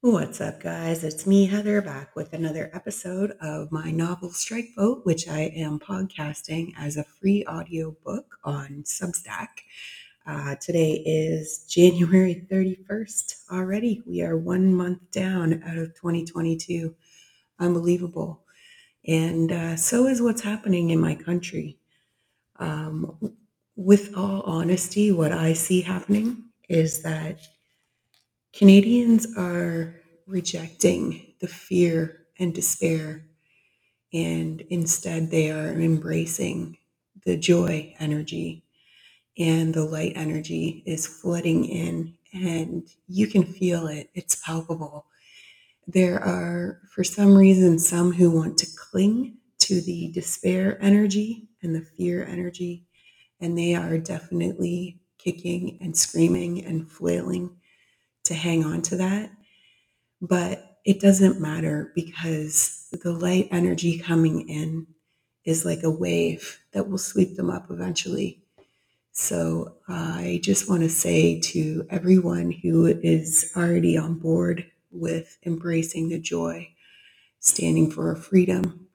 What's up, guys? It's me, Heather, back with another episode of my novel Strike Vote, which I am podcasting as a free audio book on Substack. Uh, today is January 31st already. We are one month down out of 2022. Unbelievable. And uh, so is what's happening in my country. Um, with all honesty, what I see happening is that Canadians are rejecting the fear and despair, and instead they are embracing the joy energy, and the light energy is flooding in, and you can feel it. It's palpable. There are, for some reason, some who want to cling to the despair energy and the fear energy, and they are definitely kicking and screaming and flailing to hang on to that. But it doesn't matter because the light energy coming in is like a wave that will sweep them up eventually. So I just want to say to everyone who is already on board with embracing the joy, standing for freedom,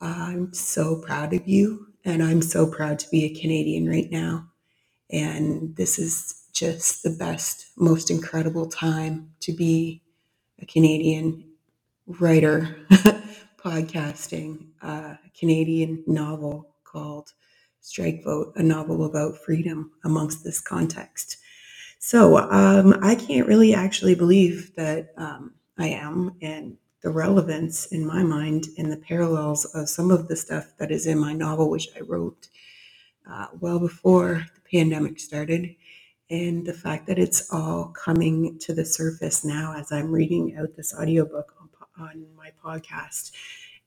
I'm so proud of you. And I'm so proud to be a Canadian right now. And this is just the best, most incredible time to be a Canadian writer podcasting a Canadian novel called Strike Vote, a novel about freedom amongst this context. So um, I can't really actually believe that um, I am, and the relevance in my mind and the parallels of some of the stuff that is in my novel, which I wrote uh, well before the pandemic started, and the fact that it's all coming to the surface now as I'm reading out this audiobook on, on my podcast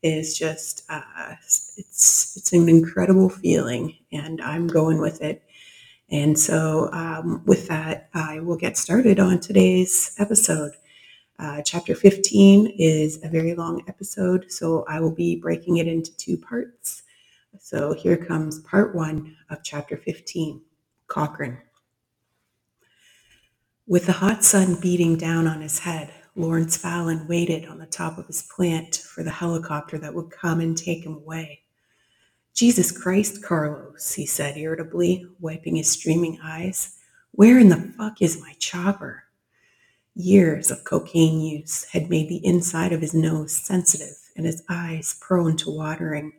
is just uh, it's it's an incredible feeling, and I'm going with it. And so, um, with that, I will get started on today's episode. Uh, chapter 15 is a very long episode, so I will be breaking it into two parts. So here comes part one of chapter 15 Cochrane. With the hot sun beating down on his head, Lawrence Fallon waited on the top of his plant for the helicopter that would come and take him away. Jesus Christ, Carlos, he said irritably, wiping his streaming eyes. Where in the fuck is my chopper? Years of cocaine use had made the inside of his nose sensitive and his eyes prone to watering,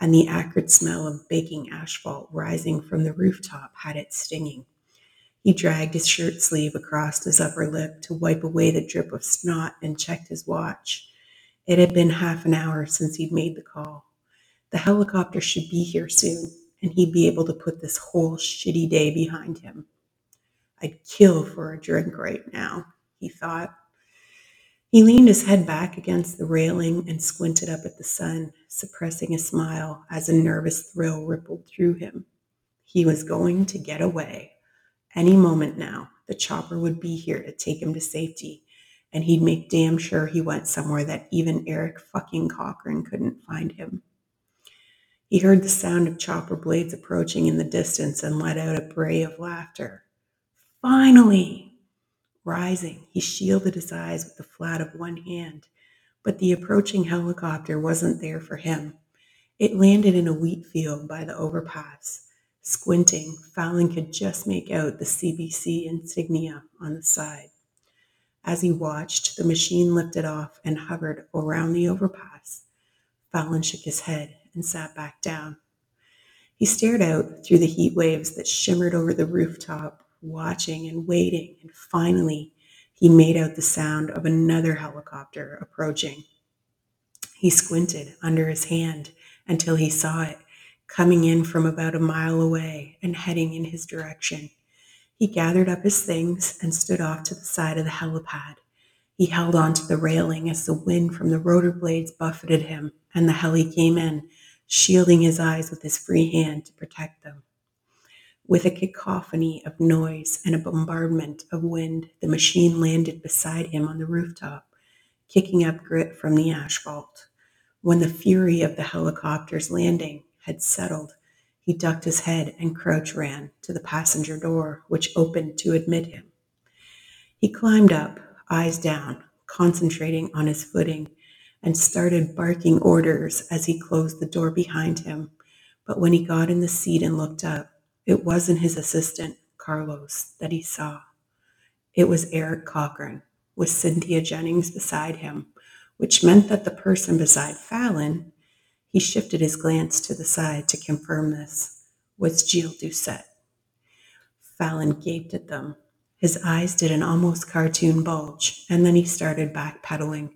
and the acrid smell of baking asphalt rising from the rooftop had it stinging. He dragged his shirt sleeve across his upper lip to wipe away the drip of snot and checked his watch. It had been half an hour since he'd made the call. The helicopter should be here soon, and he'd be able to put this whole shitty day behind him. I'd kill for a drink right now, he thought. He leaned his head back against the railing and squinted up at the sun, suppressing a smile as a nervous thrill rippled through him. He was going to get away. Any moment now, the chopper would be here to take him to safety, and he'd make damn sure he went somewhere that even Eric fucking Cochran couldn't find him. He heard the sound of chopper blades approaching in the distance and let out a bray of laughter. Finally! Rising, he shielded his eyes with the flat of one hand, but the approaching helicopter wasn't there for him. It landed in a wheat field by the overpass. Squinting, Fallon could just make out the CBC insignia on the side. As he watched, the machine lifted off and hovered around the overpass. Fallon shook his head and sat back down. He stared out through the heat waves that shimmered over the rooftop watching and waiting, and finally he made out the sound of another helicopter approaching. He squinted under his hand until he saw it coming in from about a mile away and heading in his direction. He gathered up his things and stood off to the side of the helipad. He held onto the railing as the wind from the rotor blades buffeted him, and the heli came in, shielding his eyes with his free hand to protect them. With a cacophony of noise and a bombardment of wind, the machine landed beside him on the rooftop, kicking up grit from the asphalt. When the fury of the helicopter's landing had settled, he ducked his head and crouch ran to the passenger door, which opened to admit him. He climbed up, eyes down, concentrating on his footing, and started barking orders as he closed the door behind him. But when he got in the seat and looked up, it wasn't his assistant, Carlos, that he saw. It was Eric Cochran, with Cynthia Jennings beside him, which meant that the person beside Fallon, he shifted his glance to the side to confirm this, was Gilles Doucette. Fallon gaped at them. His eyes did an almost cartoon bulge, and then he started backpedaling,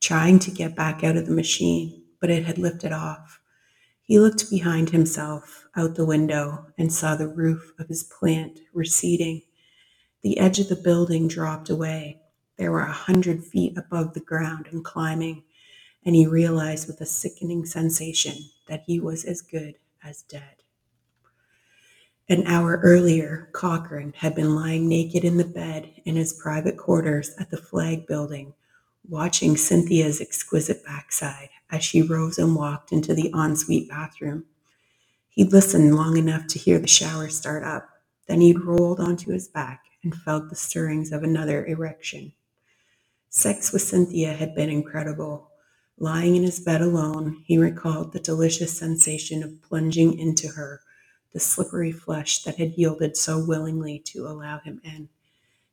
trying to get back out of the machine, but it had lifted off. He looked behind himself, out the window, and saw the roof of his plant receding. The edge of the building dropped away. They were a hundred feet above the ground and climbing, and he realized with a sickening sensation that he was as good as dead. An hour earlier, Cochran had been lying naked in the bed in his private quarters at the FLAGG Building, watching Cynthia's exquisite backside as she rose and walked into the ensuite bathroom. He'd listened long enough to hear the shower start up. Then he'd rolled onto his back and felt the stirrings of another erection. Sex with Cynthia had been incredible. Lying in his bed alone, he recalled the delicious sensation of plunging into her the slippery flesh that had yielded so willingly to allow him in.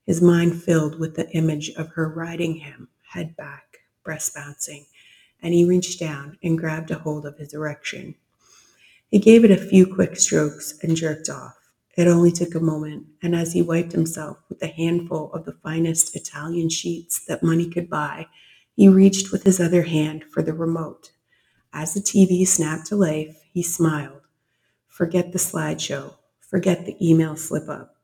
His mind filled with the image of her riding him, head back, breast bouncing, and he reached down and grabbed a hold of his erection. He gave it a few quick strokes and jerked off. It only took a moment, and as he wiped himself with a handful of the finest Italian sheets that money could buy, he reached with his other hand for the remote. As the TV snapped to life, he smiled Forget the slideshow. Forget the email slip up.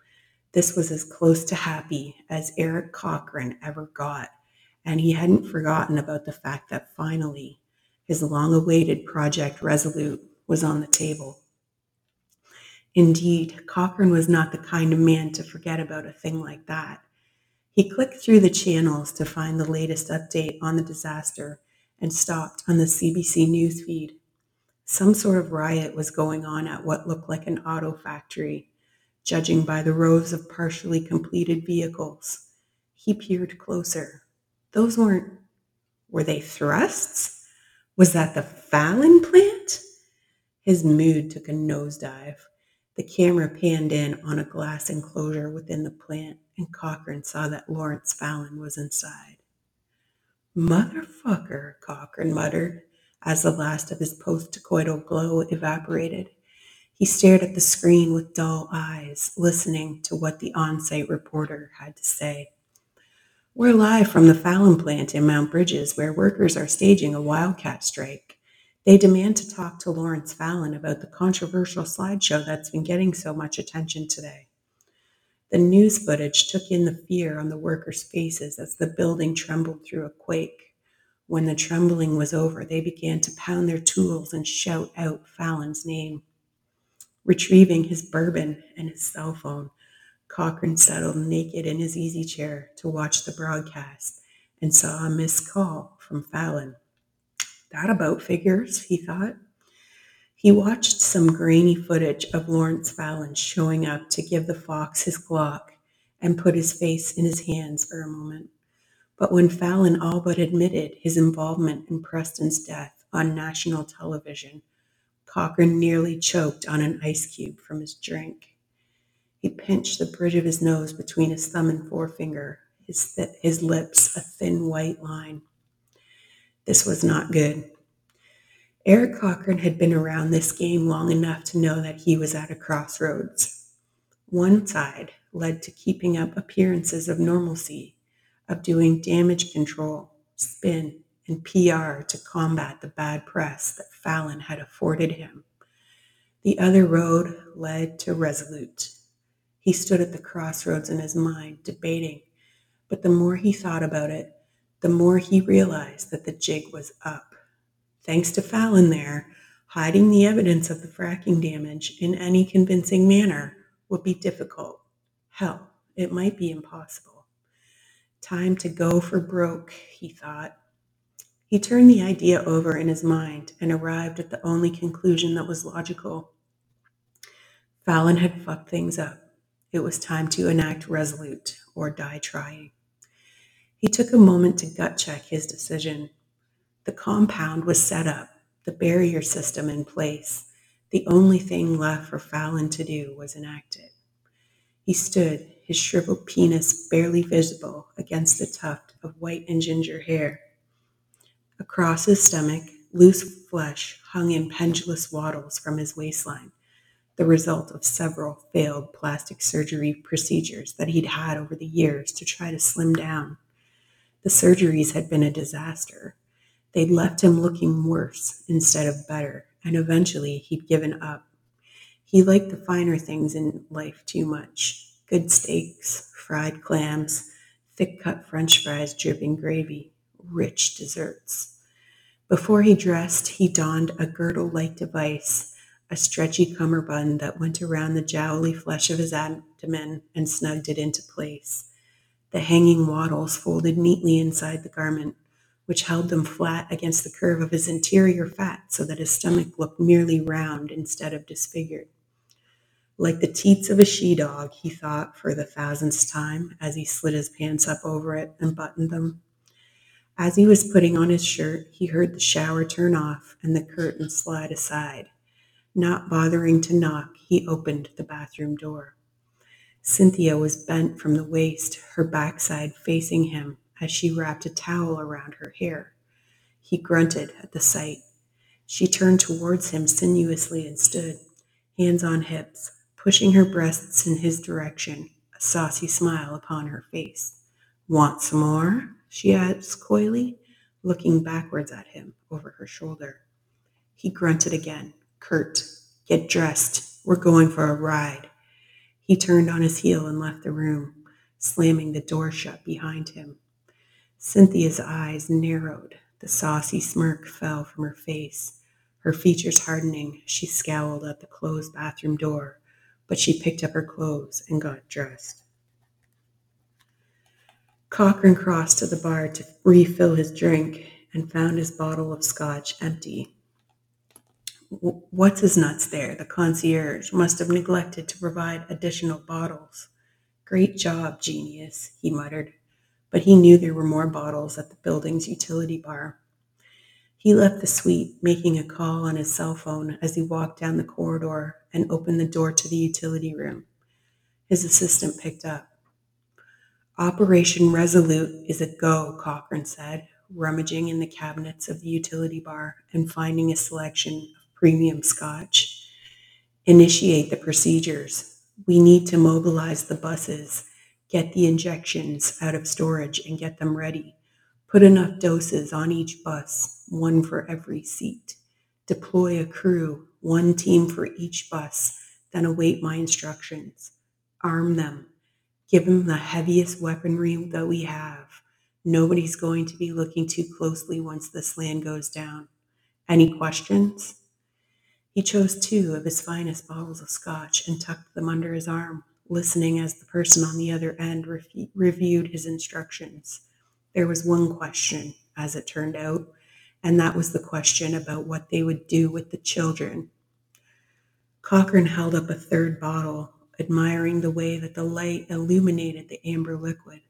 This was as close to happy as Eric Cochran ever got, and he hadn't forgotten about the fact that finally his long awaited Project Resolute was on the table. Indeed, Cochran was not the kind of man to forget about a thing like that. He clicked through the channels to find the latest update on the disaster and stopped on the CBC news feed. Some sort of riot was going on at what looked like an auto factory, judging by the rows of partially completed vehicles. He peered closer. Those weren't, were they thrusts? Was that the Fallon plant? His mood took a nosedive. The camera panned in on a glass enclosure within the plant, and Cochran saw that Lawrence Fallon was inside. Motherfucker, Cochran muttered as the last of his postcoital glow evaporated. He stared at the screen with dull eyes, listening to what the on site reporter had to say. We're live from the Fallon plant in Mount Brydges, where workers are staging a wildcat strike. They demand to talk to Lawrence Fallon about the controversial slideshow that's been getting so much attention today. The news footage took in the fear on the workers' faces as the building trembled through a quake. When the trembling was over, they began to pound their tools and shout out Fallon's name. Retrieving his bourbon and his cell phone, Cochran settled naked in his easy chair to watch the broadcast and saw a missed call from Fallon. That about figures, he thought. He watched some grainy footage of Lawrence Fallon showing up to give the fox his Glock and put his face in his hands for a moment. But when Fallon all but admitted his involvement in Preston's death on national television, Cochran nearly choked on an ice cube from his drink. He pinched the bridge of his nose between his thumb and forefinger, his, th- his lips a thin white line. This was not good. Eric Cochran had been around this game long enough to know that he was at a crossroads. One side led to keeping up appearances of normalcy of doing damage control, spin, and PR to combat the bad press that Fallon had afforded him. The other road led to Resolute. He stood at the crossroads in his mind, debating, but the more he thought about it, the more he realized that the jig was up. Thanks to Fallon there, hiding the evidence of the fracking damage in any convincing manner would be difficult. Hell, it might be impossible. Time to go for broke, he thought. He turned the idea over in his mind and arrived at the only conclusion that was logical. Fallon had fucked things up. It was time to enact resolute or die trying. He took a moment to gut check his decision. The compound was set up, the barrier system in place. The only thing left for Fallon to do was enact it. He stood, his shriveled penis barely visible against the tuft of white and ginger hair. Across his stomach, loose flesh hung in pendulous waddles from his waistline, the result of several failed plastic surgery procedures that he'd had over the years to try to slim down. The surgeries had been a disaster. They'd left him looking worse instead of better, and eventually he'd given up. He liked the finer things in life too much good steaks, fried clams, thick cut french fries dripping gravy, rich desserts. Before he dressed, he donned a girdle like device, a stretchy cummerbund that went around the jowly flesh of his abdomen and snugged it into place. The hanging wattles folded neatly inside the garment, which held them flat against the curve of his interior fat so that his stomach looked merely round instead of disfigured. Like the teats of a she dog, he thought for the thousandth time as he slid his pants up over it and buttoned them. As he was putting on his shirt, he heard the shower turn off and the curtain slide aside. Not bothering to knock, he opened the bathroom door. Cynthia was bent from the waist, her backside facing him as she wrapped a towel around her hair. He grunted at the sight. She turned towards him sinuously and stood, hands on hips, pushing her breasts in his direction, a saucy smile upon her face. Want some more? she asked coyly, looking backwards at him over her shoulder. He grunted again, curt, Get dressed. We're going for a ride. He turned on his heel and left the room, slamming the door shut behind him. Cynthia's eyes narrowed. The saucy smirk fell from her face. Her features hardening, she scowled at the closed bathroom door but she picked up her clothes and got dressed. Cochrane crossed to the bar to refill his drink and found his bottle of scotch empty. What's his nuts there? The concierge must have neglected to provide additional bottles. Great job, genius, he muttered, but he knew there were more bottles at the building's utility bar. He left the suite, making a call on his cell phone as he walked down the corridor and opened the door to the utility room. His assistant picked up. Operation Resolute is a go, Cochrane said, rummaging in the cabinets of the utility bar and finding a selection of premium scotch. Initiate the procedures. We need to mobilize the buses, get the injections out of storage, and get them ready. Put enough doses on each bus, one for every seat. Deploy a crew, one team for each bus, then await my instructions. Arm them. Give them the heaviest weaponry that we have. Nobody's going to be looking too closely once this land goes down. Any questions? He chose two of his finest bottles of scotch and tucked them under his arm, listening as the person on the other end re- reviewed his instructions. There was one question, as it turned out, and that was the question about what they would do with the children. Cochrane held up a third bottle, admiring the way that the light illuminated the amber liquid.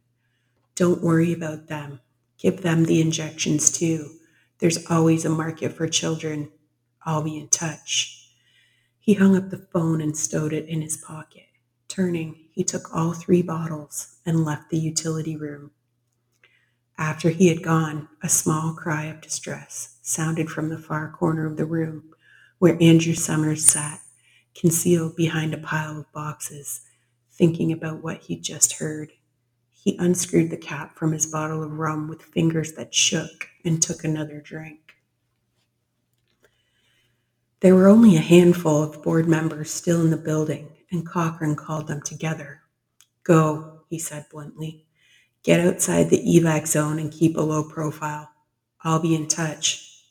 Don't worry about them. Give them the injections too. There's always a market for children. I'll be in touch. He hung up the phone and stowed it in his pocket. Turning, he took all three bottles and left the utility room. After he had gone, a small cry of distress sounded from the far corner of the room where Andrew Summers sat, concealed behind a pile of boxes, thinking about what he'd just heard. He unscrewed the cap from his bottle of rum with fingers that shook and took another drink. There were only a handful of board members still in the building, and Cochrane called them together. Go, he said bluntly. Get outside the evac zone and keep a low profile. I'll be in touch.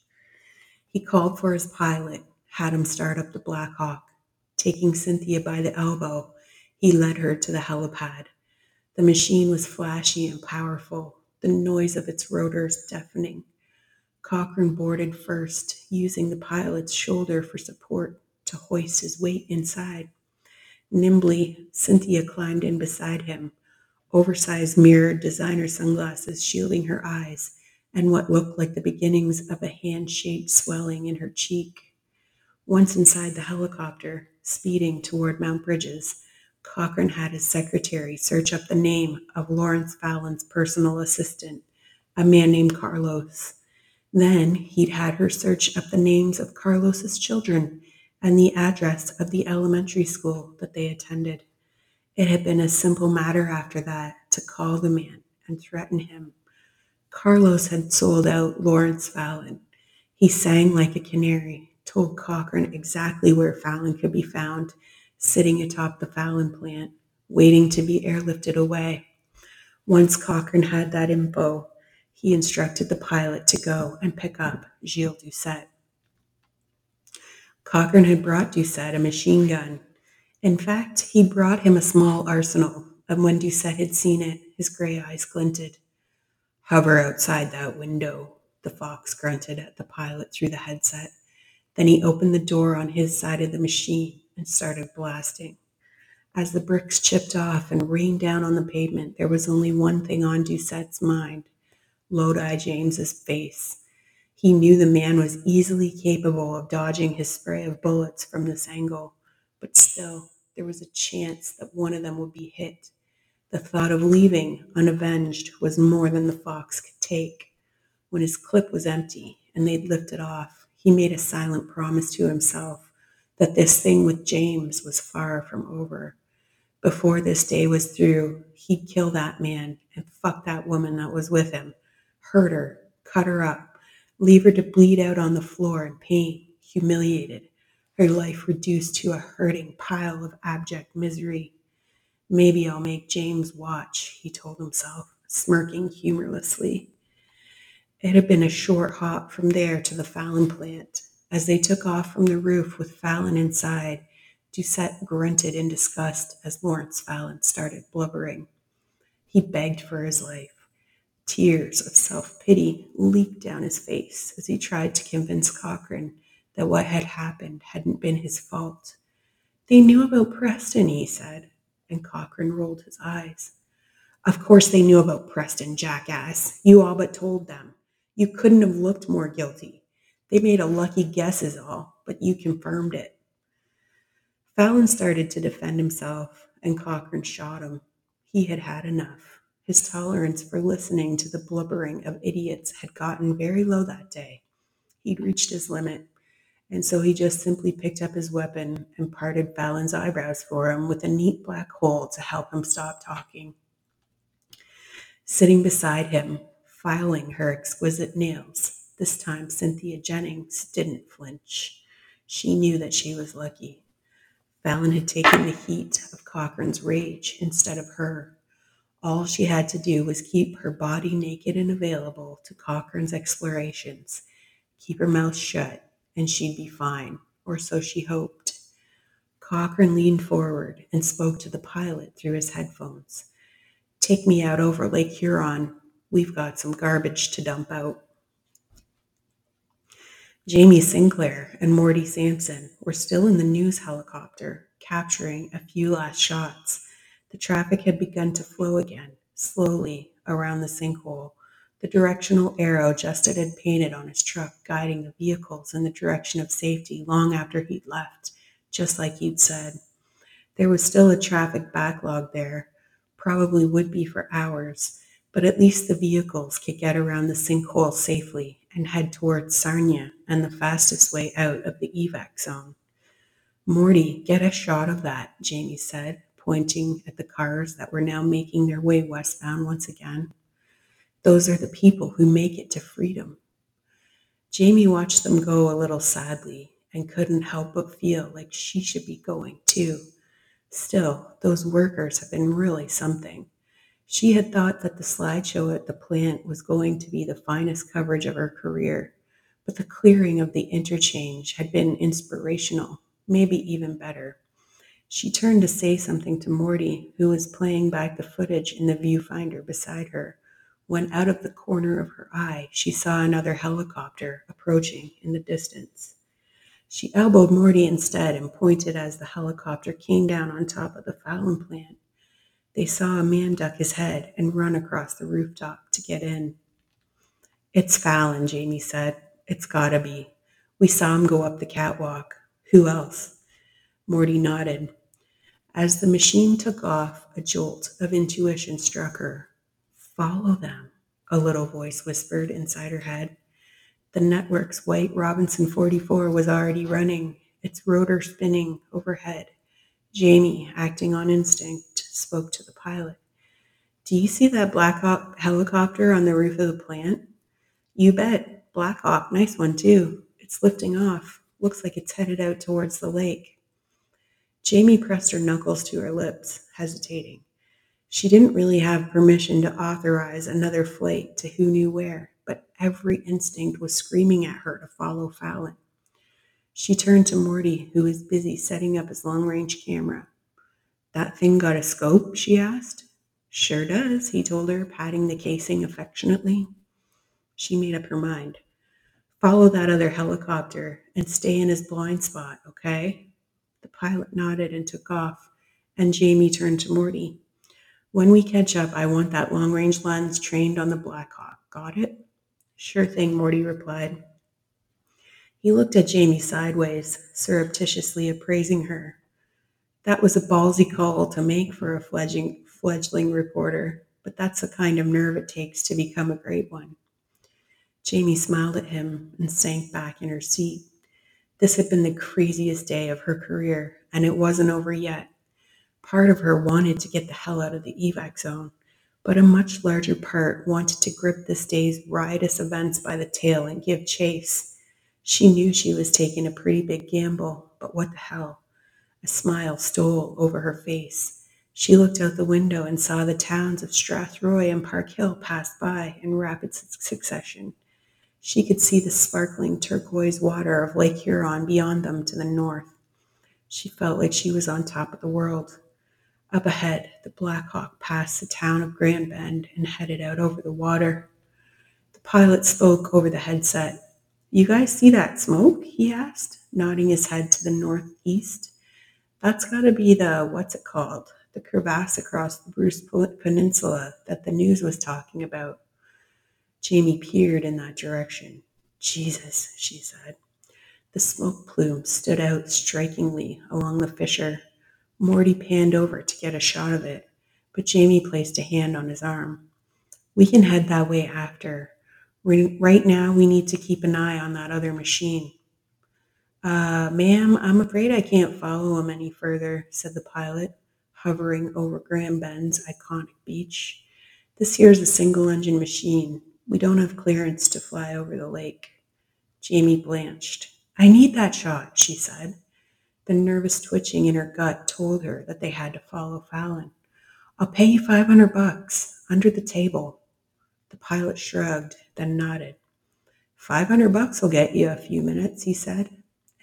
He called for his pilot, had him start up the Black Hawk. Taking Cynthia by the elbow, he led her to the helipad. The machine was flashy and powerful, the noise of its rotors deafening. Cochrane boarded first, using the pilot's shoulder for support to hoist his weight inside. Nimbly, Cynthia climbed in beside him, oversized mirrored designer sunglasses shielding her eyes, and what looked like the beginnings of a hand shaped swelling in her cheek. Once inside the helicopter, speeding toward Mount Brydges, Cochran had his secretary search up the name of Lawrence Fallon's personal assistant, a man named Carlos. Then he'd had her search up the names of Carlos's children and the address of the elementary school that they attended. It had been a simple matter after that to call the man and threaten him. Carlos had sold out Lawrence Fallon. He sang like a canary, told Cochran exactly where Fallon could be found, sitting atop the Fallon plant, waiting to be airlifted away. Once Cochran had that info, he instructed the pilot to go and pick up Gilles Doucette. Cochran had brought Doucette a machine gun. In fact, he brought him a small arsenal, and when Doucette had seen it, his gray eyes glinted. Hover outside that window, the fox grunted at the pilot through the headset. Then he opened the door on his side of the machine and started blasting. As the bricks chipped off and rained down on the pavement, there was only one thing on Doucette's mind Lodi James's face. He knew the man was easily capable of dodging his spray of bullets from this angle, but still, there was a chance that one of them would be hit. The thought of leaving unavenged was more than the fox could take. When his clip was empty and they'd lifted off, he made a silent promise to himself that this thing with James was far from over. Before this day was through, he'd kill that man and fuck that woman that was with him, hurt her, cut her up, leave her to bleed out on the floor in pain, humiliated, her life reduced to a hurting pile of abject misery. Maybe I'll make James watch, he told himself, smirking humorlessly. It had been a short hop from there to the Fallon plant. As they took off from the roof with Fallon inside, Doucette grunted in disgust as Lawrence Fallon started blubbering. He begged for his life. Tears of self pity leaked down his face as he tried to convince Cochrane that what had happened hadn't been his fault. They knew about Preston, he said, and Cochrane rolled his eyes. Of course they knew about Preston, jackass. You all but told them. You couldn't have looked more guilty. They made a lucky guess, is all, but you confirmed it. Fallon started to defend himself, and Cochrane shot him. He had had enough. His tolerance for listening to the blubbering of idiots had gotten very low that day. He'd reached his limit, and so he just simply picked up his weapon and parted Fallon's eyebrows for him with a neat black hole to help him stop talking. Sitting beside him, filing her exquisite nails, this time Cynthia Jennings didn't flinch. She knew that she was lucky. Fallon had taken the heat of Cochrane's rage instead of her. All she had to do was keep her body naked and available to Cochran's explorations, keep her mouth shut, and she'd be fine, or so she hoped. Cochran leaned forward and spoke to the pilot through his headphones. Take me out over Lake Huron. We've got some garbage to dump out. Jamie Sinclair and Morty Sampson were still in the news helicopter, capturing a few last shots the traffic had begun to flow again, slowly, around the sinkhole, the directional arrow Justin had painted on his truck guiding the vehicles in the direction of safety long after he'd left, just like he'd said. There was still a traffic backlog there, probably would be for hours, but at least the vehicles could get around the sinkhole safely and head towards Sarnia and the fastest way out of the evac zone. Morty, get a shot of that, Jamie said, pointing at the cars that were now making their way westbound once again. Those are the people who make it to freedom. Jamie watched them go a little sadly and couldn't help but feel like she should be going too. Still, those workers have been really something. She had thought that the slideshow at the plant was going to be the finest coverage of her career, but the clearing of the interchange had been inspirational, maybe even better. She turned to say something to Morty, who was playing back the footage in the viewfinder beside her, when out of the corner of her eye she saw another helicopter approaching in the distance. She elbowed Morty instead and pointed as the helicopter came down on top of the Fallon plant. They saw a man duck his head and run across the rooftop to get in. It's Fallon, Jamie said. It's gotta be. We saw him go up the catwalk. Who else? Morty nodded. As the machine took off, a jolt of intuition struck her. Follow them, a little voice whispered inside her head. The network's white Robinson 44 was already running, its rotor spinning overhead. Jamie, acting on instinct, spoke to the pilot. Do you see that Black Hawk helicopter on the roof of the plant? You bet. Black Hawk, nice one too. It's lifting off. Looks like it's headed out towards the lake. Jamie pressed her knuckles to her lips, hesitating. She didn't really have permission to authorize another flight to who knew where, but every instinct was screaming at her to follow Fallon. She turned to Morty, who was busy setting up his long range camera. That thing got a scope? she asked. Sure does, he told her, patting the casing affectionately. She made up her mind. Follow that other helicopter and stay in his blind spot, okay? The pilot nodded and took off, and Jamie turned to Morty. When we catch up, I want that long range lens trained on the Blackhawk. Got it? Sure thing, Morty replied. He looked at Jamie sideways, surreptitiously appraising her. That was a ballsy call to make for a fledgling, fledgling reporter, but that's the kind of nerve it takes to become a great one. Jamie smiled at him and sank back in her seat. This had been the craziest day of her career, and it wasn't over yet. Part of her wanted to get the hell out of the evac zone, but a much larger part wanted to grip this day's riotous events by the tail and give chase. She knew she was taking a pretty big gamble, but what the hell? A smile stole over her face. She looked out the window and saw the towns of Strathroy and Parkhill pass by in rapid succession. She could see the sparkling turquoise water of Lake Huron beyond them to the north. She felt like she was on top of the world. Up ahead, the Black Hawk passed the town of Grand Bend and headed out over the water. The pilot spoke over the headset. You guys see that smoke? he asked, nodding his head to the northeast. That's got to be the, what's it called? The crevasse across the Bruce Peninsula that the news was talking about. Jamie peered in that direction. Jesus, she said. The smoke plume stood out strikingly along the fissure. Morty panned over to get a shot of it, but Jamie placed a hand on his arm. We can head that way after. Right now, we need to keep an eye on that other machine. Uh, ma'am, I'm afraid I can't follow him any further, said the pilot, hovering over Grand Bend's iconic beach. This here's a single engine machine. We don't have clearance to fly over the lake. Jamie blanched. I need that shot, she said. The nervous twitching in her gut told her that they had to follow Fallon. I'll pay you 500 bucks under the table. The pilot shrugged, then nodded. 500 bucks will get you a few minutes, he said,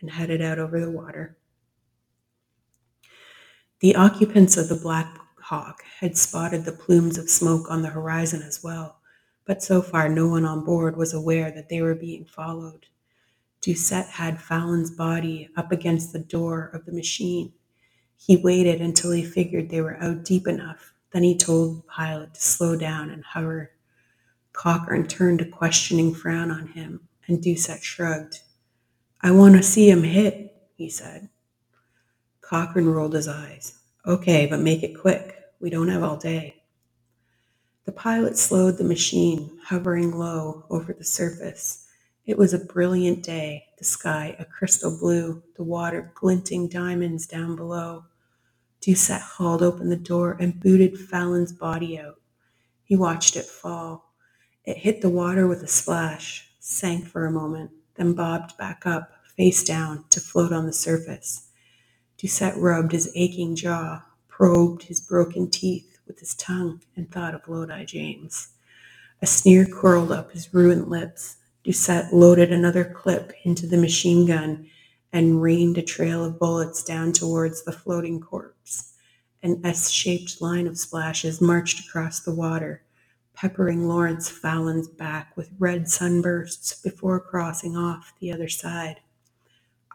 and headed out over the water. The occupants of the Black Hawk had spotted the plumes of smoke on the horizon as well, but so far no one on board was aware that they were being followed. Doucette had Fallon's body up against the door of the machine. He waited until he figured they were out deep enough. Then he told the pilot to slow down and hover. Cochrane turned a questioning frown on him, and Doucette shrugged. I want to see him hit, he said. Cochrane rolled his eyes. Okay, but make it quick. We don't have all day. The pilot slowed the machine, hovering low over the surface. It was a brilliant day, the sky a crystal blue, the water glinting diamonds down below. Doucette hauled open the door and booted Fallon's body out. He watched it fall. It hit the water with a splash, sank for a moment, then bobbed back up, face down, to float on the surface. Doucette rubbed his aching jaw, probed his broken teeth with his tongue, and thought of Lodi James. A sneer curled up his ruined lips. Doucette loaded another clip into the machine gun and rained a trail of bullets down towards the floating corpse. An S shaped line of splashes marched across the water, peppering Lawrence Fallon's back with red sunbursts before crossing off the other side.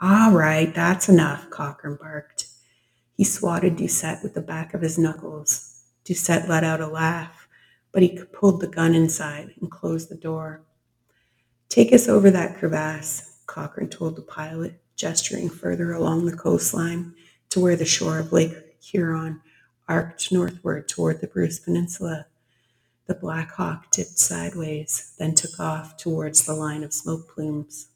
All right, that's enough, Cochrane barked. He swatted Doucette with the back of his knuckles. Doucette let out a laugh, but he pulled the gun inside and closed the door. Take us over that crevasse, Cochrane told the pilot, gesturing further along the coastline to where the shore of Lake Huron arced northward toward the Bruce Peninsula. The Black Hawk dipped sideways, then took off towards the line of smoke plumes.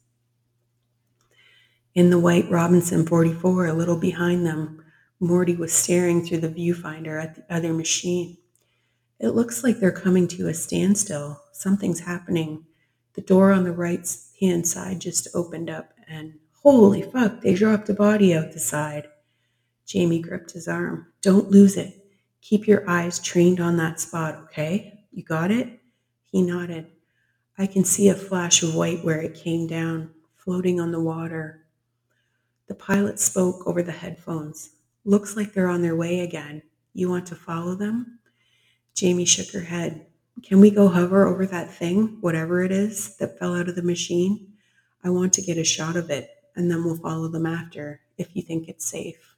In the white Robinson 44, a little behind them, Morty was staring through the viewfinder at the other machine. It looks like they're coming to a standstill. Something's happening. The door on the right hand side just opened up, and holy fuck, they dropped a body out the side. Jamie gripped his arm. Don't lose it. Keep your eyes trained on that spot, okay? You got it? He nodded. I can see a flash of white where it came down, floating on the water. The pilot spoke over the headphones. Looks like they're on their way again. You want to follow them? Jamie shook her head. Can we go hover over that thing, whatever it is, that fell out of the machine? I want to get a shot of it, and then we'll follow them after, if you think it's safe.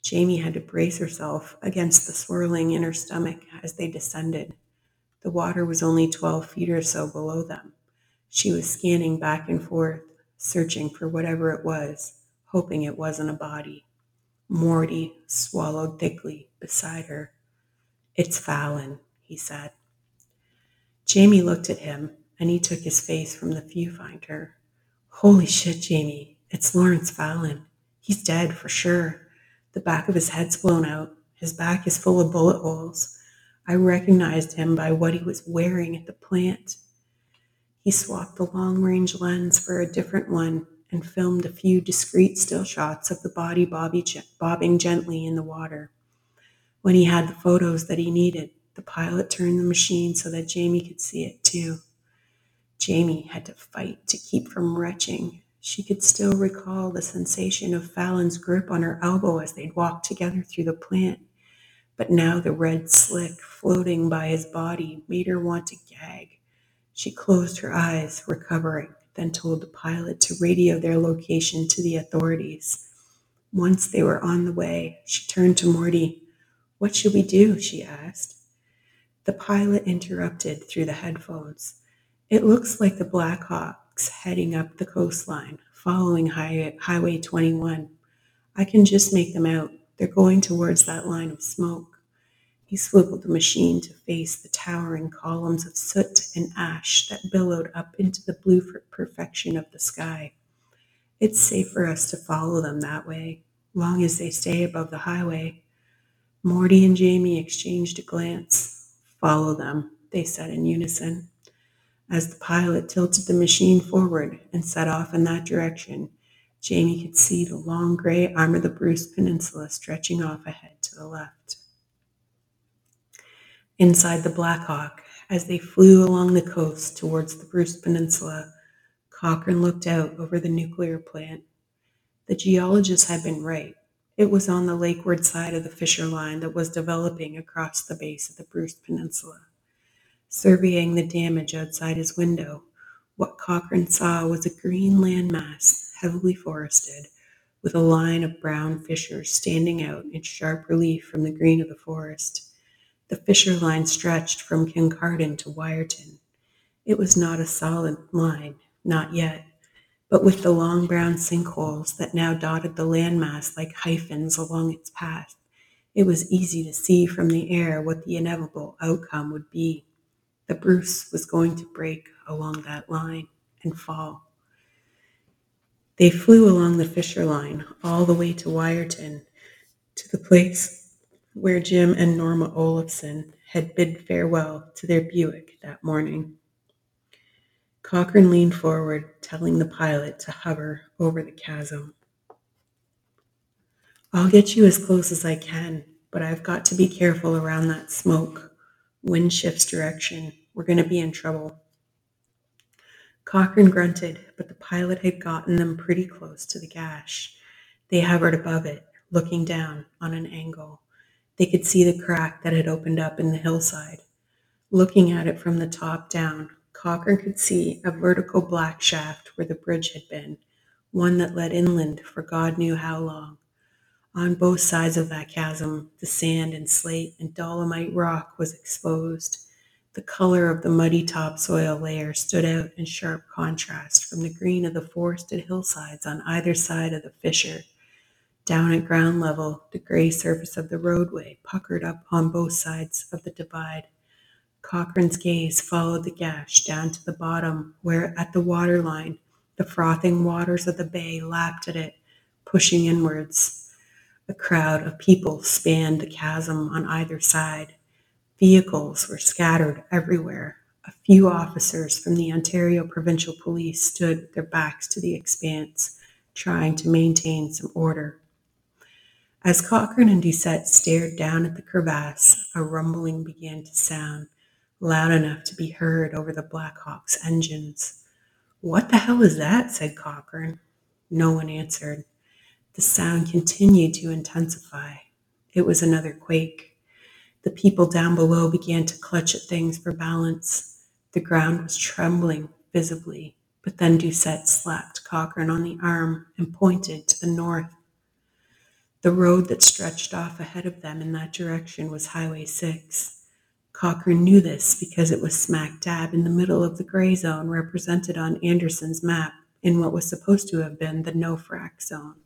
Jamie had to brace herself against the swirling in her stomach as they descended. The water was only 12 feet or so below them. She was scanning back and forth, searching for whatever it was, hoping it wasn't a body. Morty swallowed thickly beside her. It's Fallon, he said. Jamie looked at him and he took his face from the viewfinder. Holy shit, Jamie, it's Lawrence Fallon. He's dead for sure. The back of his head's blown out. His back is full of bullet holes. I recognized him by what he was wearing at the plant. He swapped the long range lens for a different one and filmed a few discreet still shots of the body bobbing gently in the water. When he had the photos that he needed, the pilot turned the machine so that Jamie could see it too. Jamie had to fight to keep from retching. She could still recall the sensation of Fallon's grip on her elbow as they'd walked together through the plant. But now the red slick floating by his body made her want to gag. She closed her eyes, recovering, then told the pilot to radio their location to the authorities. Once they were on the way, she turned to Morty. What should we do? she asked. The pilot interrupted through the headphones. It looks like the Blackhawks heading up the coastline, following Highway 21. I can just make them out. They're going towards that line of smoke. He swiveled the machine to face the towering columns of soot and ash that billowed up into the blue perfection of the sky. It's safe for us to follow them that way, long as they stay above the highway. Morty and Jamie exchanged a glance. Follow them, they said in unison. As the pilot tilted the machine forward and set off in that direction, Jamie could see the long gray arm of the Bruce Peninsula stretching off ahead to the left. Inside the Blackhawk, as they flew along the coast towards the Bruce Peninsula, Cochrane looked out over the nuclear plant. The geologist had been right. It was on the lakeward side of the fissure line that was developing across the base of the Bruce Peninsula. Surveying the damage outside his window, what Cochrane saw was a green landmass heavily forested, with a line of brown fissures standing out in sharp relief from the green of the forest. The fissure line stretched from Kincardine to Wiarton. It was not a solid line, not yet, but with the long brown sinkholes that now dotted the landmass like hyphens along its path, it was easy to see from the air what the inevitable outcome would be. The Bruce was going to break along that line and fall. They flew along the fissure line all the way to Wiarton, to the place where Jim and Norma Olafson had bid farewell to their Buick that morning. Cochrane leaned forward, telling the pilot to hover over the chasm. I'll get you as close as I can, but I've got to be careful around that smoke. Wind shifts direction. We're going to be in trouble. Cochrane grunted, but the pilot had gotten them pretty close to the gash. They hovered above it, looking down on an angle. They could see the crack that had opened up in the hillside. Looking at it from the top down, Cochrane could see a vertical black shaft where the bridge had been, one that led inland for God knew how long. On both sides of that chasm, the sand and slate and dolomite rock was exposed. The color of the muddy topsoil layer stood out in sharp contrast from the green of the forested hillsides on either side of the fissure. Down at ground level, the gray surface of the roadway puckered up on both sides of the divide. Cochrane's gaze followed the gash down to the bottom, where at the waterline, the frothing waters of the bay lapped at it, pushing inwards. A crowd of people spanned the chasm on either side. Vehicles were scattered everywhere. A few officers from the Ontario Provincial Police stood with their backs to the expanse, trying to maintain some order. As Cochrane and Doucette stared down at the crevasse, a rumbling began to sound, loud enough to be heard over the Blackhawk's engines. What the hell is that? said Cochrane. No one answered. The sound continued to intensify. It was another quake. The people down below began to clutch at things for balance. The ground was trembling visibly, but then Doucette slapped Cochrane on the arm and pointed to the north. The road that stretched off ahead of them in that direction was Highway 6. Cochrane knew this because it was smack dab in the middle of the gray zone represented on Anderson's map in what was supposed to have been the no frack zone.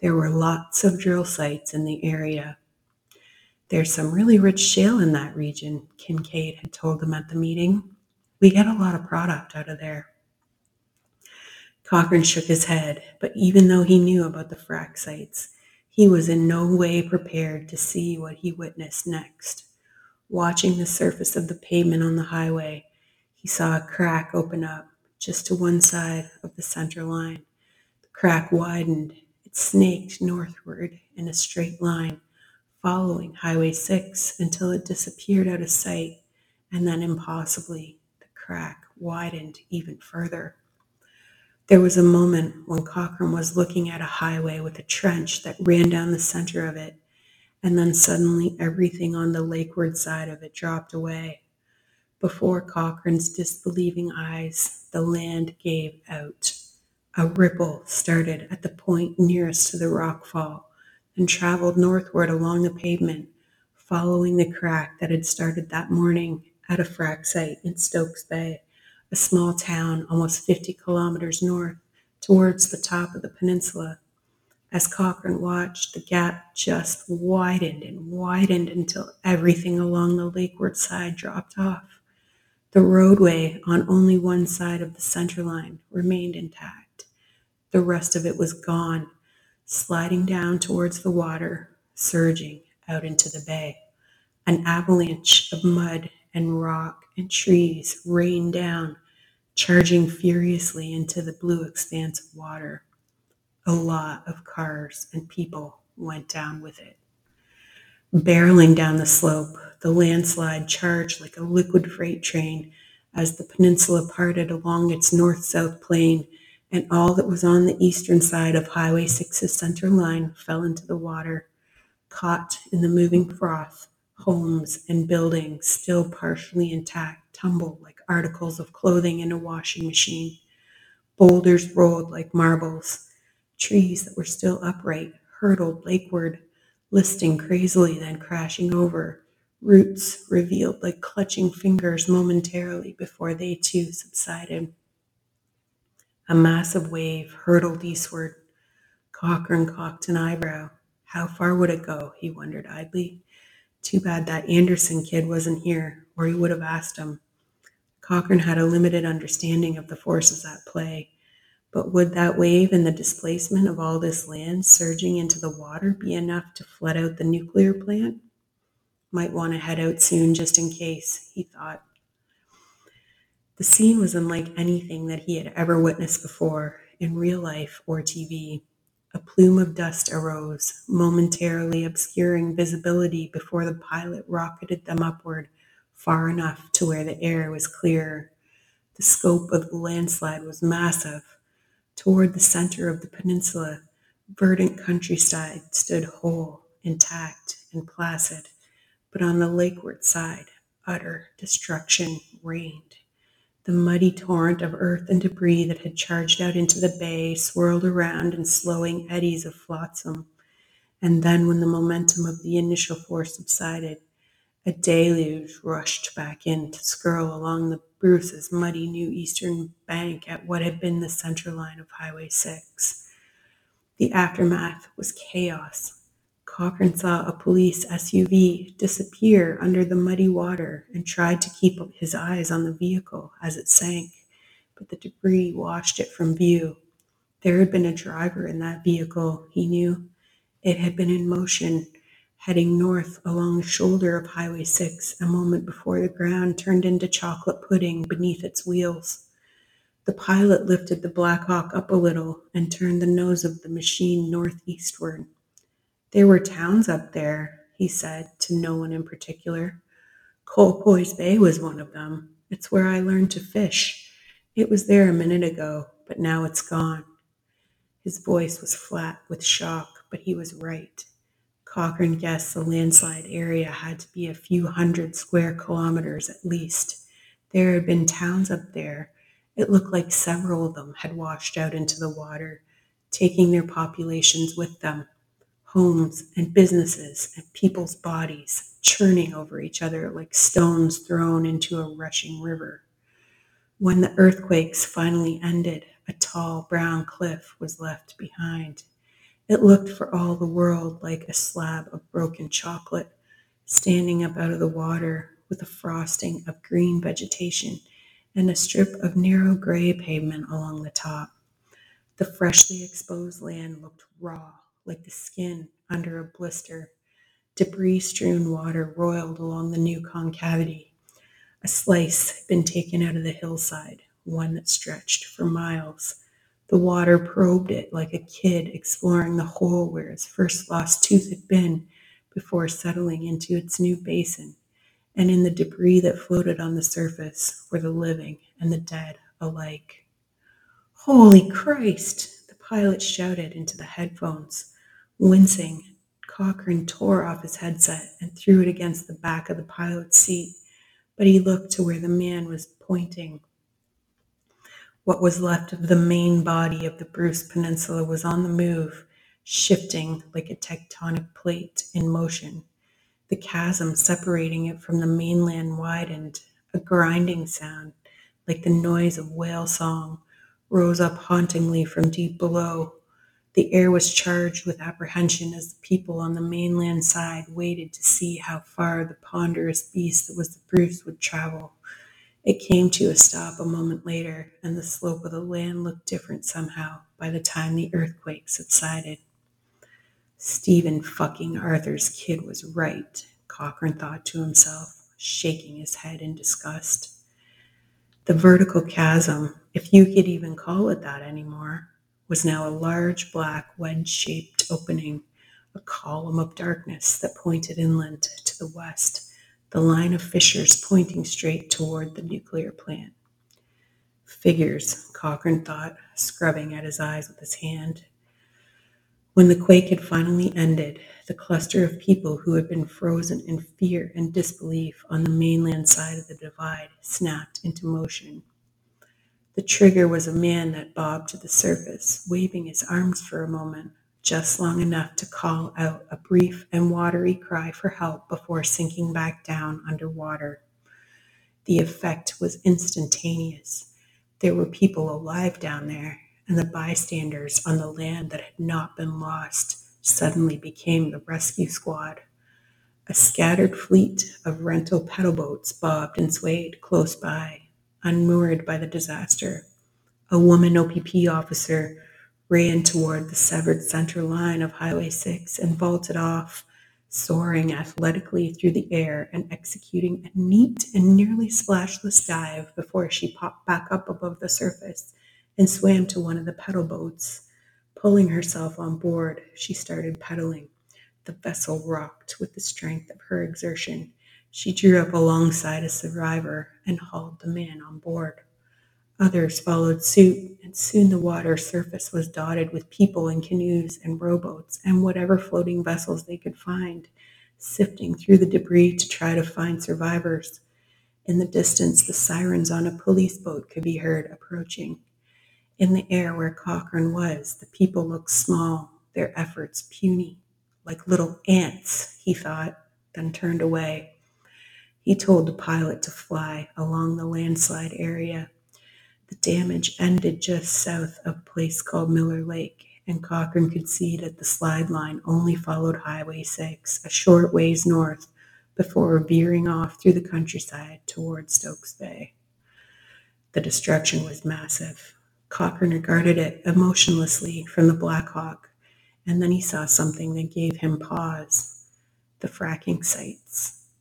There were lots of drill sites in the area, there's some really rich shale in that region, Kincaid had told them at the meeting. We get a lot of product out of there. Cochrane shook his head, but even though he knew about the frack sites, he was in no way prepared to see what he witnessed next. Watching the surface of the pavement on the highway, he saw a crack open up just to one side of the center line. The crack widened, it snaked northward in a straight line following Highway 6 until it disappeared out of sight, and then impossibly, the crack widened even further. There was a moment when Cochrane was looking at a highway with a trench that ran down the center of it, and then suddenly everything on the lakeward side of it dropped away. Before Cochrane's disbelieving eyes, the land gave out. A ripple started at the point nearest to the rockfall and traveled northward along the pavement, following the crack that had started that morning at a frack site in Stokes Bay, a small town almost 50 kilometers north towards the top of the peninsula. As Cochrane watched, the gap just widened and widened until everything along the lakeward side dropped off. The roadway on only one side of the center line remained intact. The rest of it was gone sliding down towards the water, surging out into the bay. An avalanche of mud and rock and trees rained down, charging furiously into the blue expanse of water. A lot of cars and people went down with it. Barreling down the slope, the landslide charged like a liquid freight train as the peninsula parted along its north south plane and all that was on the eastern side of Highway 6's center line fell into the water, caught in the moving froth. Homes and buildings, still partially intact, tumbled like articles of clothing in a washing machine. Boulders rolled like marbles. Trees that were still upright hurtled lakeward, listing crazily, then crashing over. Roots revealed like clutching fingers momentarily before they too subsided. A massive wave hurtled eastward. Cochrane cocked an eyebrow. How far would it go? He wondered idly. Too bad that Anderson kid wasn't here, or he would have asked him. Cochrane had a limited understanding of the forces at play, but would that wave and the displacement of all this land surging into the water be enough to flood out the nuclear plant? Might want to head out soon just in case, he thought. The scene was unlike anything that he had ever witnessed before, in real life or TV. A plume of dust arose, momentarily obscuring visibility before the pilot rocketed them upward far enough to where the air was clear. The scope of the landslide was massive. Toward the center of the peninsula, verdant countryside stood whole, intact, and placid, but on the lakeward side, utter destruction reigned. The muddy torrent of earth and debris that had charged out into the bay swirled around in slowing eddies of flotsam. And then, when the momentum of the initial force subsided, a deluge rushed back in to skirl along the Bruce's muddy new eastern bank at what had been the center line of Highway 6. The aftermath was chaos. Cochrane saw a police SUV disappear under the muddy water and tried to keep his eyes on the vehicle as it sank, but the debris washed it from view. There had been a driver in that vehicle, he knew. It had been in motion heading north along the shoulder of Highway 6 a moment before the ground turned into chocolate pudding beneath its wheels. The pilot lifted the Black Hawk up a little and turned the nose of the machine northeastward. There were towns up there, he said, to no one in particular. Colpoys Bay was one of them. It's where I learned to fish. It was there a minute ago, but now it's gone. His voice was flat with shock, but he was right. Cochrane guessed the landslide area had to be a few hundred square kilometers at least. There had been towns up there. It looked like several of them had washed out into the water, taking their populations with them. Homes and businesses and people's bodies churning over each other like stones thrown into a rushing river. When the earthquakes finally ended, a tall brown cliff was left behind. It looked for all the world like a slab of broken chocolate standing up out of the water with a frosting of green vegetation and a strip of narrow gray pavement along the top. The freshly exposed land looked raw, like the skin under a blister. Debris strewn water roiled along the new concavity. A slice had been taken out of the hillside, one that stretched for miles. The water probed it like a kid exploring the hole where its first lost tooth had been before settling into its new basin. And in the debris that floated on the surface were the living and the dead alike. Holy Christ! Pilot shouted into the headphones. Wincing, Cochrane tore off his headset and threw it against the back of the pilot's seat, but he looked to where the man was pointing what was left of the main body of the Bruce Peninsula was on the move, shifting like a tectonic plate in motion. The chasm separating it from the mainland widened. A grinding sound, like the noise of whale song, rose up hauntingly from deep below. The air was charged with apprehension as the people on the mainland side waited to see how far the ponderous beast that was the Bruce would travel. It came to a stop a moment later, and the slope of the land looked different somehow by the time the earthquake subsided. Stephen fucking Arthur's kid was right, Cochrane thought to himself, shaking his head in disgust. The vertical chasm, if you could even call it that anymore, was now a large black wedge shaped opening, a column of darkness that pointed inland to the west the line of fissures pointing straight toward the nuclear plant. Figures, Cochrane thought, scrubbing at his eyes with his hand. When the quake had finally ended, the cluster of people who had been frozen in fear and disbelief on the mainland side of the divide snapped into motion. The trigger was a man that bobbed to the surface, waving his arms for a moment, just long enough to call out a brief and watery cry for help before sinking back down underwater. The effect was instantaneous. There were people alive down there, and the bystanders on the land that had not been lost suddenly became the rescue squad. A scattered fleet of rental pedal boats bobbed and swayed close by, unmoored by the disaster. A woman OPP officer ran toward the severed center line of Highway 6 and vaulted off, soaring athletically through the air and executing a neat and nearly splashless dive before she popped back up above the surface and swam to one of the pedal boats. Pulling herself on board, she started pedaling. The vessel rocked with the strength of her exertion. She drew up alongside a survivor and hauled the man on board. Others followed suit, and soon the water surface was dotted with people in canoes and rowboats and whatever floating vessels they could find, sifting through the debris to try to find survivors. In the distance, the sirens on a police boat could be heard approaching. In the air where Cochrane was, the people looked small, their efforts puny. like little ants, he thought, then turned away. He told the pilot to fly along the landslide area. The damage ended just south of a place called Miller Lake, and Cochrane could see that the slide line only followed Highway 6 a short ways north before veering off through the countryside toward Stokes Bay. The destruction was massive. Cochrane regarded it emotionlessly from the Black Hawk, and then he saw something that gave him pause the fracking sites,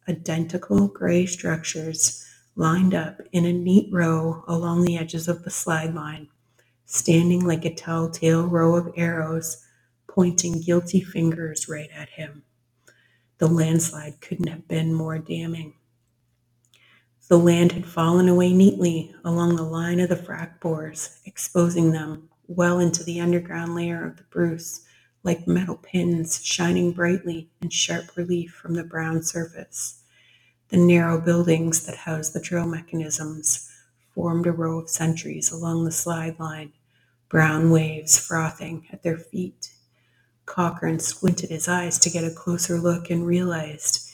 identical gray structures lined up in a neat row along the edges of the slide line, standing like a telltale row of arrows pointing guilty fingers right at him. The landslide couldn't have been more damning. The land had fallen away neatly along the line of the frac bores, exposing them well into the underground layer of the Bruce, like metal pins shining brightly in sharp relief from the brown surface. The narrow buildings that housed the drill mechanisms formed a row of sentries along the slide line, brown waves frothing at their feet. Cochrane squinted his eyes to get a closer look and realized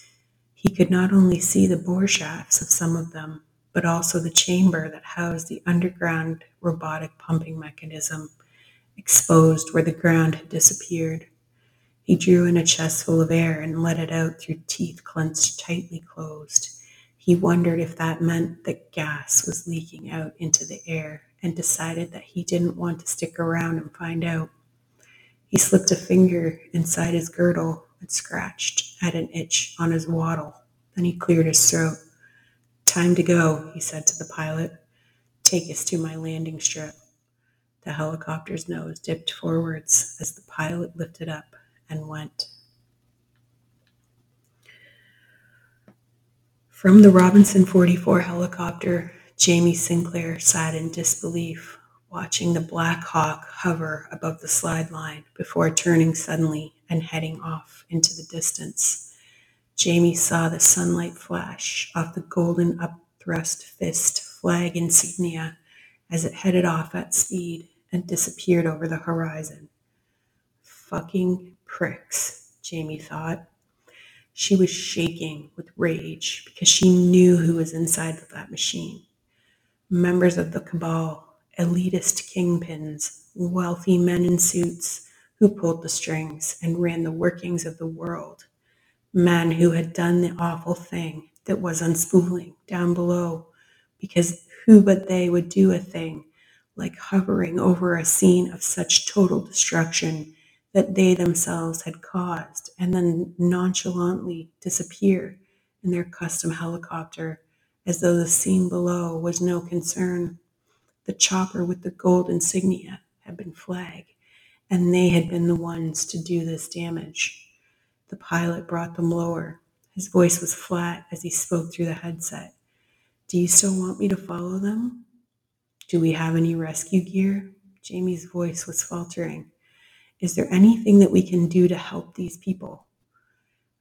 he could not only see the bore shafts of some of them, but also the chamber that housed the underground robotic pumping mechanism, exposed where the ground had disappeared. He drew in a chestful of air and let it out through teeth clenched tightly closed. He wondered if that meant that gas was leaking out into the air and decided that he didn't want to stick around and find out. He slipped a finger inside his girdle and scratched at an itch on his wattle. Then he cleared his throat. Time to go, he said to the pilot. Take us to my landing strip. The helicopter's nose dipped forwards as the pilot lifted up and went. From the Robinson 44 helicopter, Jamie Sinclair sat in disbelief, watching the Black Hawk hover above the slide line before turning suddenly and heading off into the distance. Jamie saw the sunlight flash off the golden upthrust fist FLAGG insignia as it headed off at speed and disappeared over the horizon. Fucking pricks, Jamie thought. She was shaking with rage because she knew who was inside of that machine. Members of the cabal, elitist kingpins, wealthy men in suits, who pulled the strings and ran the workings of the world, men who had done the awful thing that was unspooling down below, because who but they would do a thing like hovering over a scene of such total destruction that they themselves had caused and then nonchalantly disappear in their custom helicopter as though the scene below was no concern. The chopper with the gold insignia had been FLAGG and they had been the ones to do this damage. The pilot brought them lower. His voice was flat as he spoke through the headset. Do you still want me to follow them? Do we have any rescue gear? Jamie's voice was faltering. Is there anything that we can do to help these people?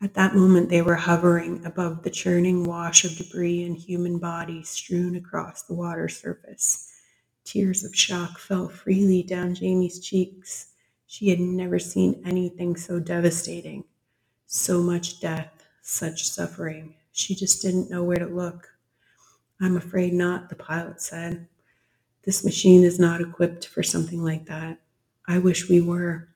At that moment, they were hovering above the churning wash of debris and human bodies strewn across the water surface. Tears of shock fell freely down Jamie's cheeks. She had never seen anything so devastating. So much death, such suffering. She just didn't know where to look. I'm afraid not, the pilot said. This machine is not equipped for something like that. I wish we were.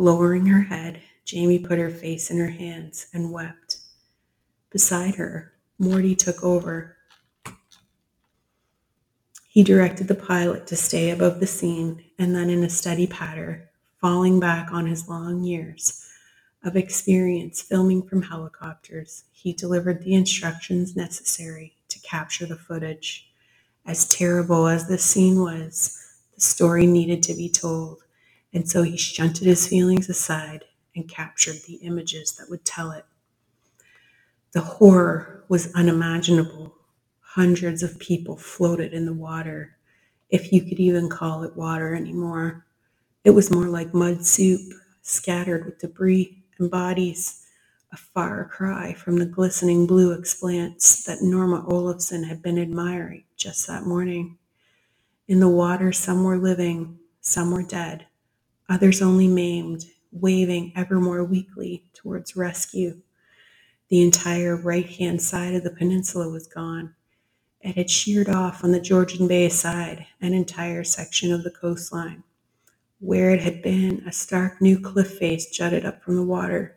Lowering her head, Jamie put her face in her hands and wept. Beside her, Morty took over, he directed the pilot to stay above the scene and then, in a steady patter, falling back on his long years of experience filming from helicopters, he delivered the instructions necessary to capture the footage. As terrible as the scene was, the story needed to be told, and so he shunted his feelings aside and captured the images that would tell it. The horror was unimaginable Hundreds of people floated in the water, if you could even call it water anymore. It was more like mud soup, scattered with debris and bodies, a far cry from the glistening blue expanse that Norma Olafson had been admiring just that morning. In the water, some were living, some were dead, others only maimed, waving ever more weakly towards rescue. The entire right hand side of the peninsula was gone. It had sheared off on the Georgian Bay side, an entire section of the coastline. Where it had been, a stark new cliff face jutted up from the water,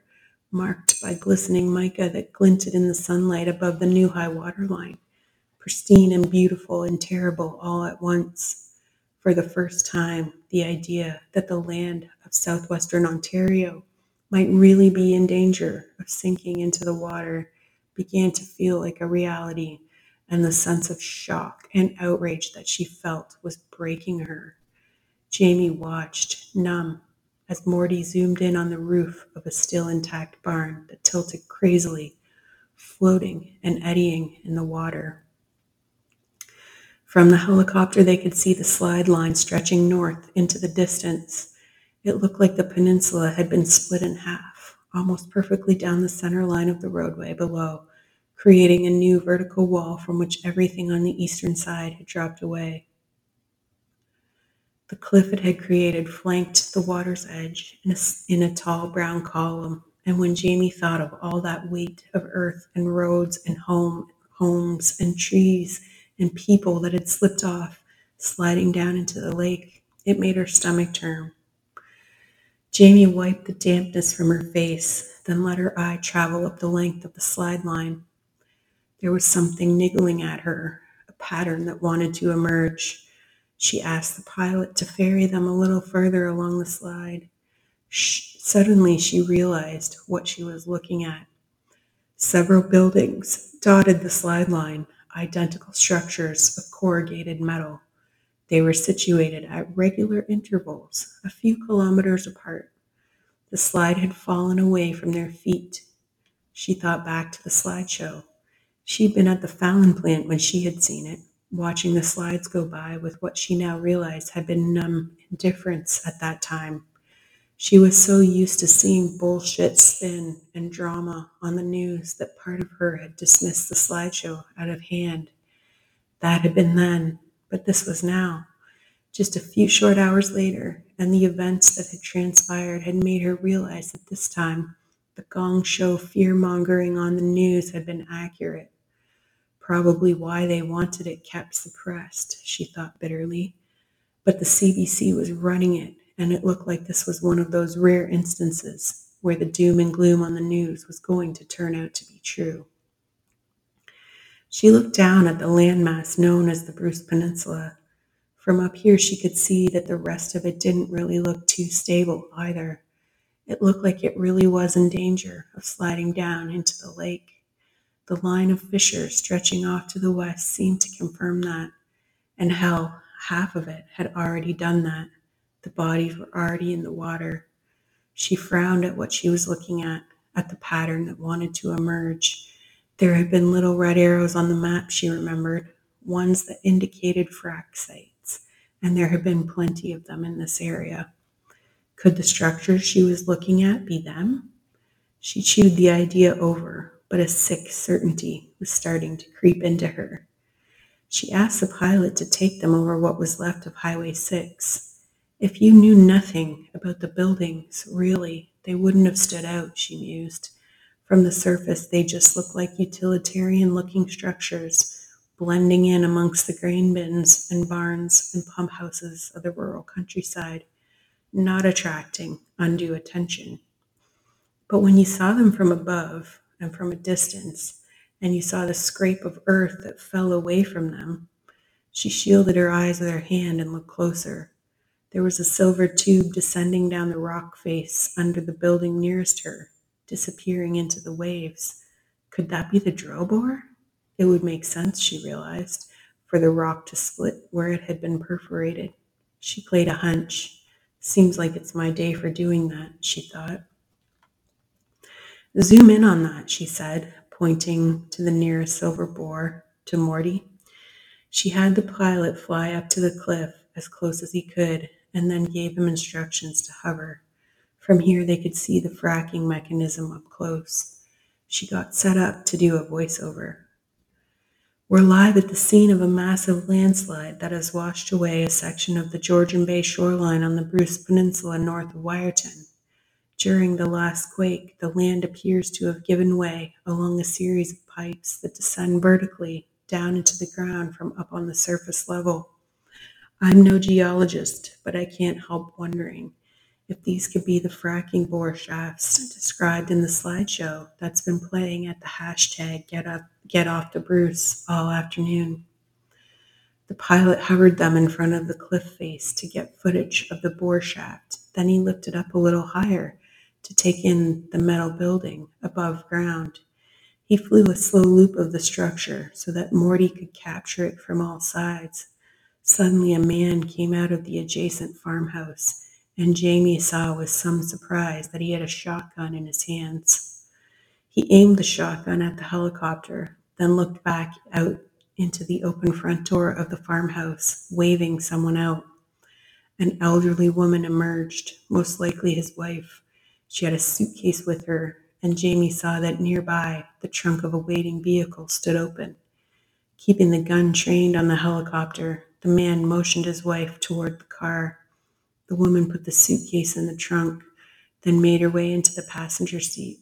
marked by glistening mica that glinted in the sunlight above the new high water line, pristine and beautiful and terrible all at once. For the first time, the idea that the land of southwestern Ontario might really be in danger of sinking into the water began to feel like a reality, and the sense of shock and outrage that she felt was breaking her. Jamie watched, numb, as Morty zoomed in on the roof of a still intact barn that tilted crazily, floating and eddying in the water. From the helicopter, they could see the slide line stretching north into the distance it looked like the peninsula had been split in half, almost perfectly down the center line of the roadway below, creating a new vertical wall from which everything on the eastern side had dropped away. The cliff it had created flanked the water's edge in a, in a tall brown column, and when Jamie thought of all that weight of earth and roads and home, homes and trees and people that had slipped off, sliding down into the lake, it made her stomach turn. Jamie wiped the dampness from her face, then let her eye travel up the length of the slide line. There was something niggling at her, a pattern that wanted to emerge. She asked the pilot to ferry them a little further along the slide. Shh. Suddenly, she realized what she was looking at. Several buildings dotted the slide line, identical structures of corrugated metal. They were situated at regular intervals, a few kilometers apart. The slide had fallen away from their feet. She thought back to the slideshow. She'd been at the Fallon plant when she had seen it, watching the slides go by with what she now realized had been numb indifference at that time. She was so used to seeing bullshit spin and drama on the news that part of her had dismissed the slideshow out of hand. That had been then, but this was now. Just a few short hours later, and the events that had transpired had made her realize that this time the gong show fear mongering on the news had been accurate. Probably why they wanted it kept suppressed, she thought bitterly. But the CBC was running it, and it looked like this was one of those rare instances where the doom and gloom on the news was going to turn out to be true. She looked down at the landmass known as the Bruce Peninsula. From up here, she could see that the rest of it didn't really look too stable either. It looked like it really was in danger of sliding down into the lake. The line of fissures stretching off to the west seemed to confirm that. And hell, half of it had already done that. The bodies were already in the water. She frowned at what she was looking at, at the pattern that wanted to emerge. There had been little red arrows on the map, she remembered, ones that indicated frac sites, and there had been plenty of them in this area. Could the structures she was looking at be them? She chewed the idea over, but a sick certainty was starting to creep into her. She asked the pilot to take them over what was left of Highway 6. If you knew nothing about the buildings, really, they wouldn't have stood out, she mused. From the surface, they just look like utilitarian looking structures, blending in amongst the grain bins and barns and pump houses of the rural countryside, not attracting undue attention. But when you saw them from above and from a distance, and you saw the scrape of earth that fell away from them, she shielded her eyes with her hand and looked closer. There was a silver tube descending down the rock face under the building nearest her disappearing into the waves. Could that be the drill bore? It would make sense, she realized, for the rock to split where it had been perforated. She played a hunch. Seems like it's my day for doing that, she thought. Zoom in on that, she said, pointing to the nearest silver bore to Morty. She had the pilot fly up to the cliff as close as he could and then gave him instructions to hover. From here, they could see the fracking mechanism up close. She got set up to do a voiceover. We're live at the scene of a massive landslide that has washed away a section of the Georgian Bay shoreline on the Bruce Peninsula north of Wiarton. During the last quake, the land appears to have given way along a series of pipes that descend vertically down into the ground from up on the surface level. I'm no geologist, but I can't help wondering if these could be the fracking bore shafts described in the slideshow that's been playing at the hashtag get up get off the Bruce all afternoon. The pilot hovered them in front of the cliff face to get footage of the bore shaft. Then he lifted up a little higher to take in the metal building above ground. He flew a slow loop of the structure so that Morty could capture it from all sides. Suddenly, a man came out of the adjacent farmhouse, and Jamie saw with some surprise that he had a shotgun in his hands. He aimed the shotgun at the helicopter, then looked back out into the open front door of the farmhouse, waving someone out. An elderly woman emerged, most likely his wife. She had a suitcase with her, and Jamie saw that nearby the trunk of a waiting vehicle stood open. Keeping the gun trained on the helicopter, the man motioned his wife toward the car. The woman put the suitcase in the trunk, then made her way into the passenger seat,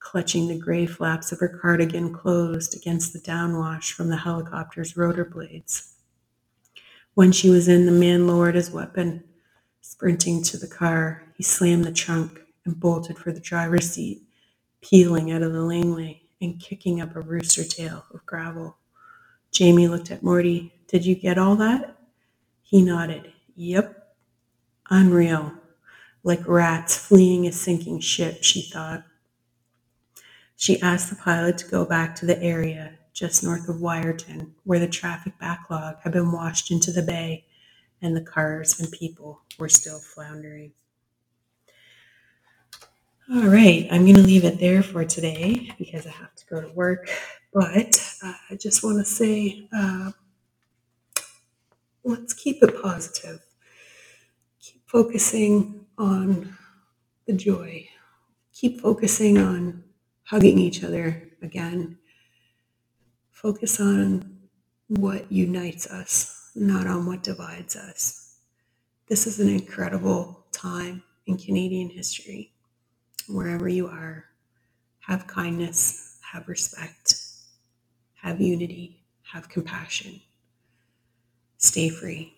clutching the gray flaps of her cardigan closed against the downwash from the helicopter's rotor blades. When she was in, the man lowered his weapon. Sprinting to the car, he slammed the trunk and bolted for the driver's seat, peeling out of the laneway and kicking up a rooster tail of gravel. Jamie looked at Morty. Did you get all that? He nodded. Yep. Unreal. Like rats fleeing a sinking ship, she thought. She asked the pilot to go back to the area just north of Wiarton, where the traffic backlog had been washed into the bay and the cars and people were still floundering. All right, I'm going to leave it there for today because I have to go to work. But uh, I just want to say uh, let's keep it positive. Keep focusing on the joy. Keep focusing on hugging each other again. Focus on what unites us, not on what divides us. This is an incredible time in Canadian history wherever you are, have kindness, have respect, have unity, have compassion. Stay free.